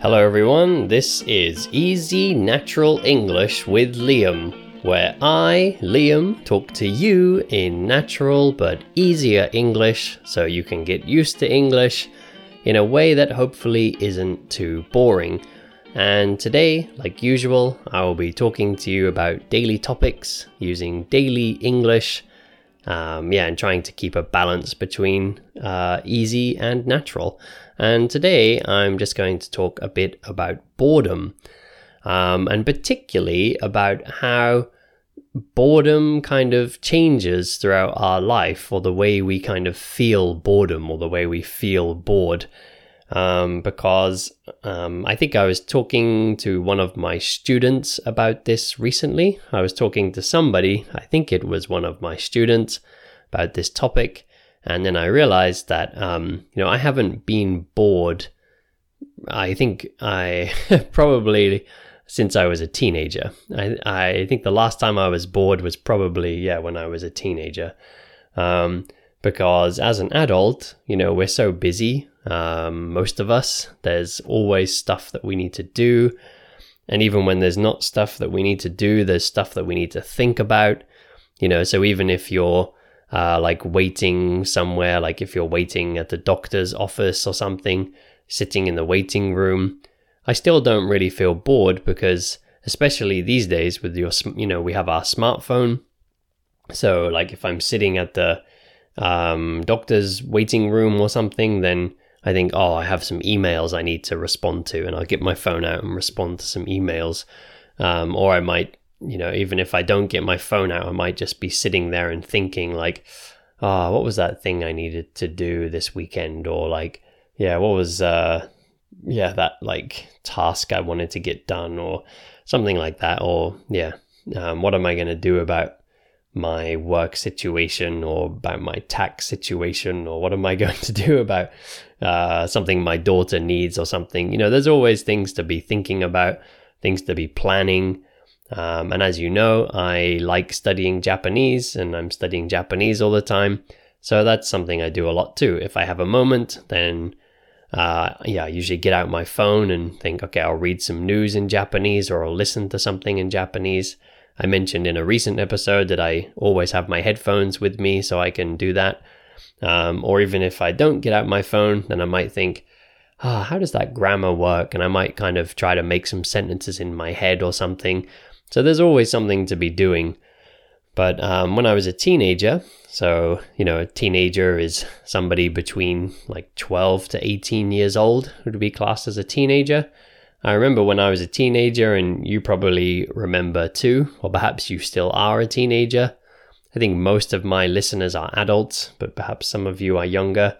Hello, everyone. This is Easy Natural English with Liam, where I, Liam, talk to you in natural but easier English so you can get used to English in a way that hopefully isn't too boring. And today, like usual, I will be talking to you about daily topics using daily English. Um, yeah, and trying to keep a balance between uh, easy and natural. And today I'm just going to talk a bit about boredom, um, and particularly about how boredom kind of changes throughout our life, or the way we kind of feel boredom, or the way we feel bored. Um, because um, I think I was talking to one of my students about this recently. I was talking to somebody, I think it was one of my students, about this topic and then I realized that, um, you know, I haven't been bored. I think I probably since I was a teenager. I, I think the last time I was bored was probably, yeah, when I was a teenager. Um, because as an adult, you know, we're so busy. Um, most of us, there's always stuff that we need to do. And even when there's not stuff that we need to do, there's stuff that we need to think about. You know, so even if you're uh, like waiting somewhere, like if you're waiting at the doctor's office or something, sitting in the waiting room. I still don't really feel bored because, especially these days with your, you know, we have our smartphone. So, like if I'm sitting at the um, doctor's waiting room or something, then I think, oh, I have some emails I need to respond to, and I'll get my phone out and respond to some emails. Um, or I might you know, even if I don't get my phone out, I might just be sitting there and thinking like, ah, oh, what was that thing I needed to do this weekend? Or like, yeah, what was, uh, yeah, that like task I wanted to get done or something like that. Or yeah, um, what am I going to do about my work situation or about my tax situation or what am I going to do about uh, something my daughter needs or something. You know, there's always things to be thinking about, things to be planning. Um, and as you know, I like studying Japanese and I'm studying Japanese all the time. So that's something I do a lot too. If I have a moment, then uh, yeah, I usually get out my phone and think, okay, I'll read some news in Japanese or I'll listen to something in Japanese. I mentioned in a recent episode that I always have my headphones with me so I can do that. Um, or even if I don't get out my phone, then I might think, oh, how does that grammar work? And I might kind of try to make some sentences in my head or something. So there's always something to be doing. But um, when I was a teenager, so, you know, a teenager is somebody between like 12 to 18 years old would be classed as a teenager. I remember when I was a teenager, and you probably remember too, or perhaps you still are a teenager. I think most of my listeners are adults, but perhaps some of you are younger.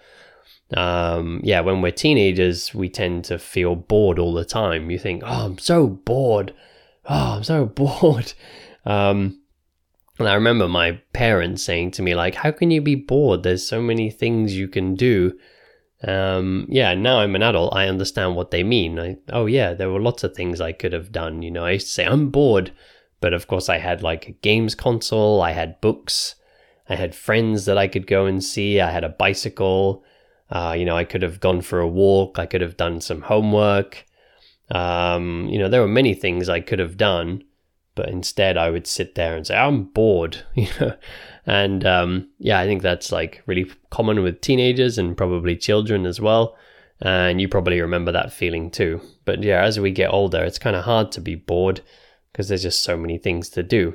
Um, yeah, when we're teenagers, we tend to feel bored all the time. You think, oh, I'm so bored oh, I'm so bored. Um, and I remember my parents saying to me, like, how can you be bored? There's so many things you can do. Um, yeah, now I'm an adult, I understand what they mean. I, oh, yeah, there were lots of things I could have done. You know, I used to say, I'm bored. But of course, I had like a games console, I had books, I had friends that I could go and see, I had a bicycle. Uh, you know, I could have gone for a walk, I could have done some homework. Um, you know, there were many things I could have done, but instead I would sit there and say, I'm bored, you know. And um, yeah, I think that's like really common with teenagers and probably children as well. And you probably remember that feeling too. But yeah, as we get older, it's kind of hard to be bored because there's just so many things to do.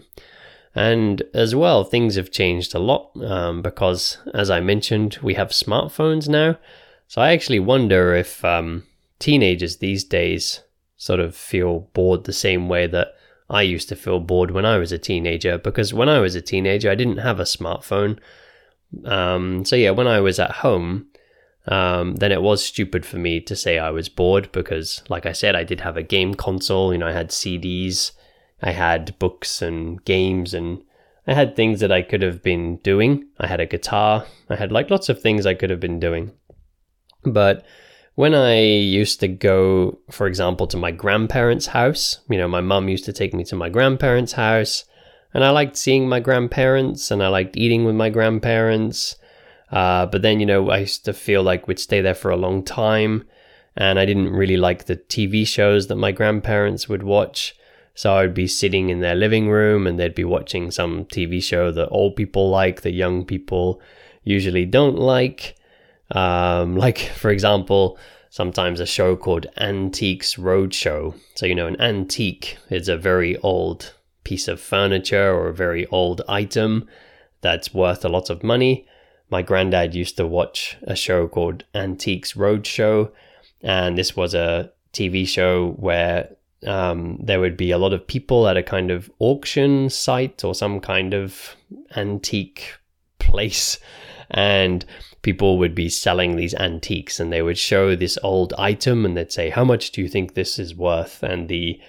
And as well, things have changed a lot um, because, as I mentioned, we have smartphones now. So I actually wonder if um, teenagers these days sort of feel bored the same way that I used to feel bored when I was a teenager because when I was a teenager, I didn't have a smartphone. Um, so, yeah, when I was at home, um, then it was stupid for me to say I was bored because, like I said, I did have a game console. You know, I had CDs, I had books and games, and I had things that I could have been doing. I had a guitar, I had like lots of things I could have been doing. But when I used to go, for example, to my grandparents' house, you know, my mum used to take me to my grandparents' house, and I liked seeing my grandparents and I liked eating with my grandparents. Uh, but then, you know, I used to feel like we'd stay there for a long time. and I didn't really like the TV shows that my grandparents would watch. So I'd be sitting in their living room and they'd be watching some TV show that old people like, that young people usually don't like. Um, like, for example, sometimes a show called Antiques Roadshow. So, you know, an antique is a very old piece of furniture or a very old item that's worth a lot of money. My granddad used to watch a show called Antiques Roadshow, and this was a TV show where um, there would be a lot of people at a kind of auction site or some kind of antique place, and people would be selling these antiques, and they would show this old item, and they'd say, "How much do you think this is worth?" And the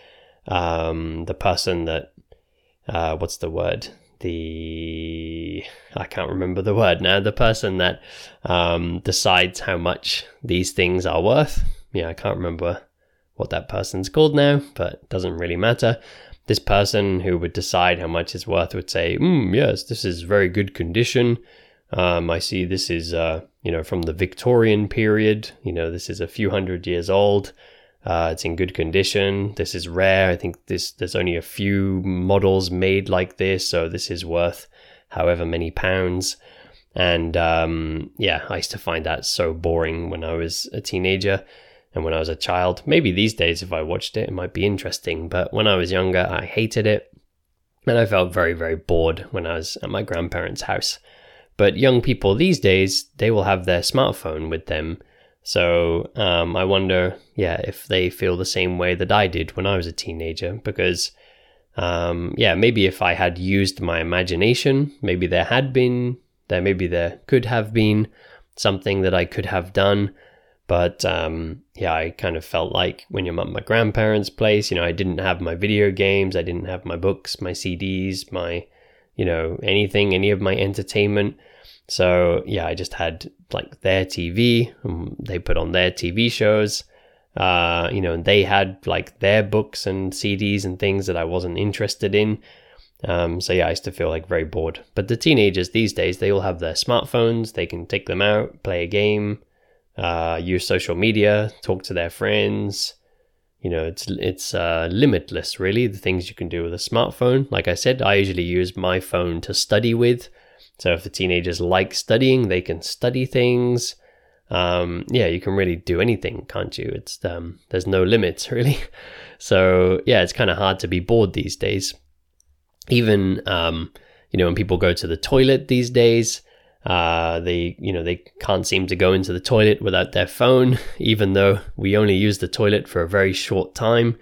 um, the person that uh, what's the word? The I can't remember the word now. The person that um, decides how much these things are worth. Yeah, I can't remember what that person's called now, but doesn't really matter. This person who would decide how much it's worth would say, mm, "Yes, this is very good condition. Um, I see this is, uh, you know, from the Victorian period. You know, this is a few hundred years old. Uh, it's in good condition. This is rare. I think this there's only a few models made like this, so this is worth however many pounds." And um, yeah, I used to find that so boring when I was a teenager and when I was a child. Maybe these days, if I watched it, it might be interesting. But when I was younger, I hated it. And I felt very, very bored when I was at my grandparents' house. But young people these days, they will have their smartphone with them. So um, I wonder, yeah, if they feel the same way that I did when I was a teenager. Because, um, yeah, maybe if I had used my imagination, maybe there had been, there maybe there could have been something that I could have done but um, yeah, I kind of felt like when you're at my grandparents' place, you know, I didn't have my video games, I didn't have my books, my CDs, my, you know, anything, any of my entertainment. So yeah, I just had like their TV. they put on their TV shows. Uh, you know, and they had like their books and CDs and things that I wasn't interested in. Um, so yeah, I used to feel like very bored. But the teenagers these days, they all have their smartphones. They can take them out, play a game, uh, use social media, talk to their friends. You know, it's it's uh, limitless, really. The things you can do with a smartphone. Like I said, I usually use my phone to study with. So if the teenagers like studying, they can study things. Um, yeah, you can really do anything, can't you? It's um, there's no limits really. So yeah, it's kind of hard to be bored these days. Even um, you know when people go to the toilet these days, uh, they, you know, they can't seem to go into the toilet without their phone, even though we only use the toilet for a very short time.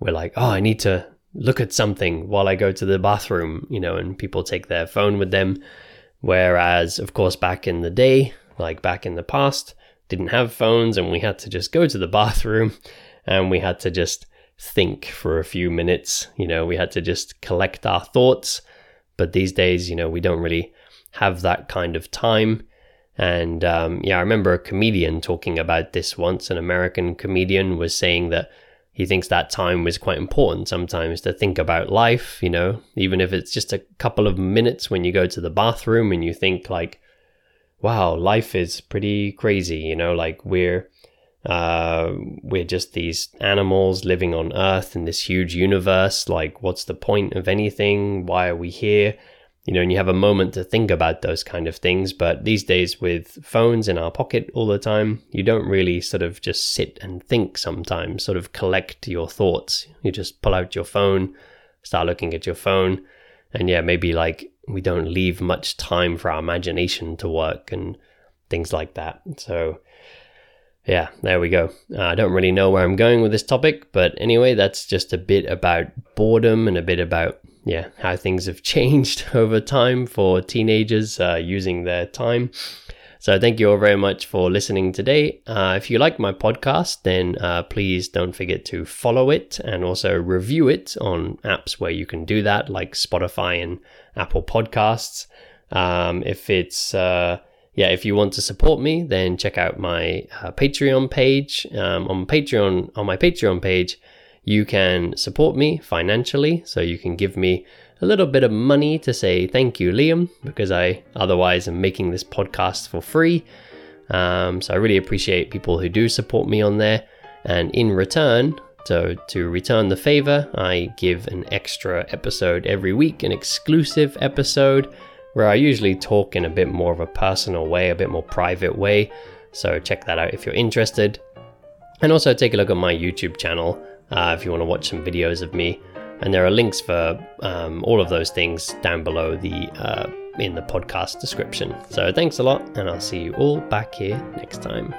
We're like, oh, I need to look at something while I go to the bathroom, you know, and people take their phone with them. Whereas, of course, back in the day, like back in the past, didn't have phones and we had to just go to the bathroom and we had to just think for a few minutes. You know, we had to just collect our thoughts. But these days, you know, we don't really have that kind of time. And um, yeah, I remember a comedian talking about this once. An American comedian was saying that he thinks that time was quite important sometimes to think about life, you know, even if it's just a couple of minutes when you go to the bathroom and you think, like, wow, life is pretty crazy, you know, like we're. Uh, we're just these animals living on Earth in this huge universe. Like, what's the point of anything? Why are we here? You know, and you have a moment to think about those kind of things. But these days, with phones in our pocket all the time, you don't really sort of just sit and think sometimes, sort of collect your thoughts. You just pull out your phone, start looking at your phone, and yeah, maybe like we don't leave much time for our imagination to work and things like that. So, yeah, there we go. Uh, I don't really know where I'm going with this topic, but anyway, that's just a bit about boredom and a bit about yeah, how things have changed over time for teenagers uh, using their time. So thank you all very much for listening today. Uh, if you like my podcast, then uh, please don't forget to follow it and also review it on apps where you can do that, like Spotify and Apple Podcasts. Um, if it's uh, yeah, if you want to support me, then check out my uh, Patreon page. Um, on Patreon, on my Patreon page, you can support me financially. So you can give me a little bit of money to say thank you, Liam, because I otherwise am making this podcast for free. Um, so I really appreciate people who do support me on there. And in return, so to return the favor, I give an extra episode every week, an exclusive episode where I usually talk in a bit more of a personal way, a bit more private way. So check that out if you're interested. And also take a look at my YouTube channel uh, if you want to watch some videos of me. And there are links for um, all of those things down below the uh, in the podcast description. So thanks a lot, and I'll see you all back here next time.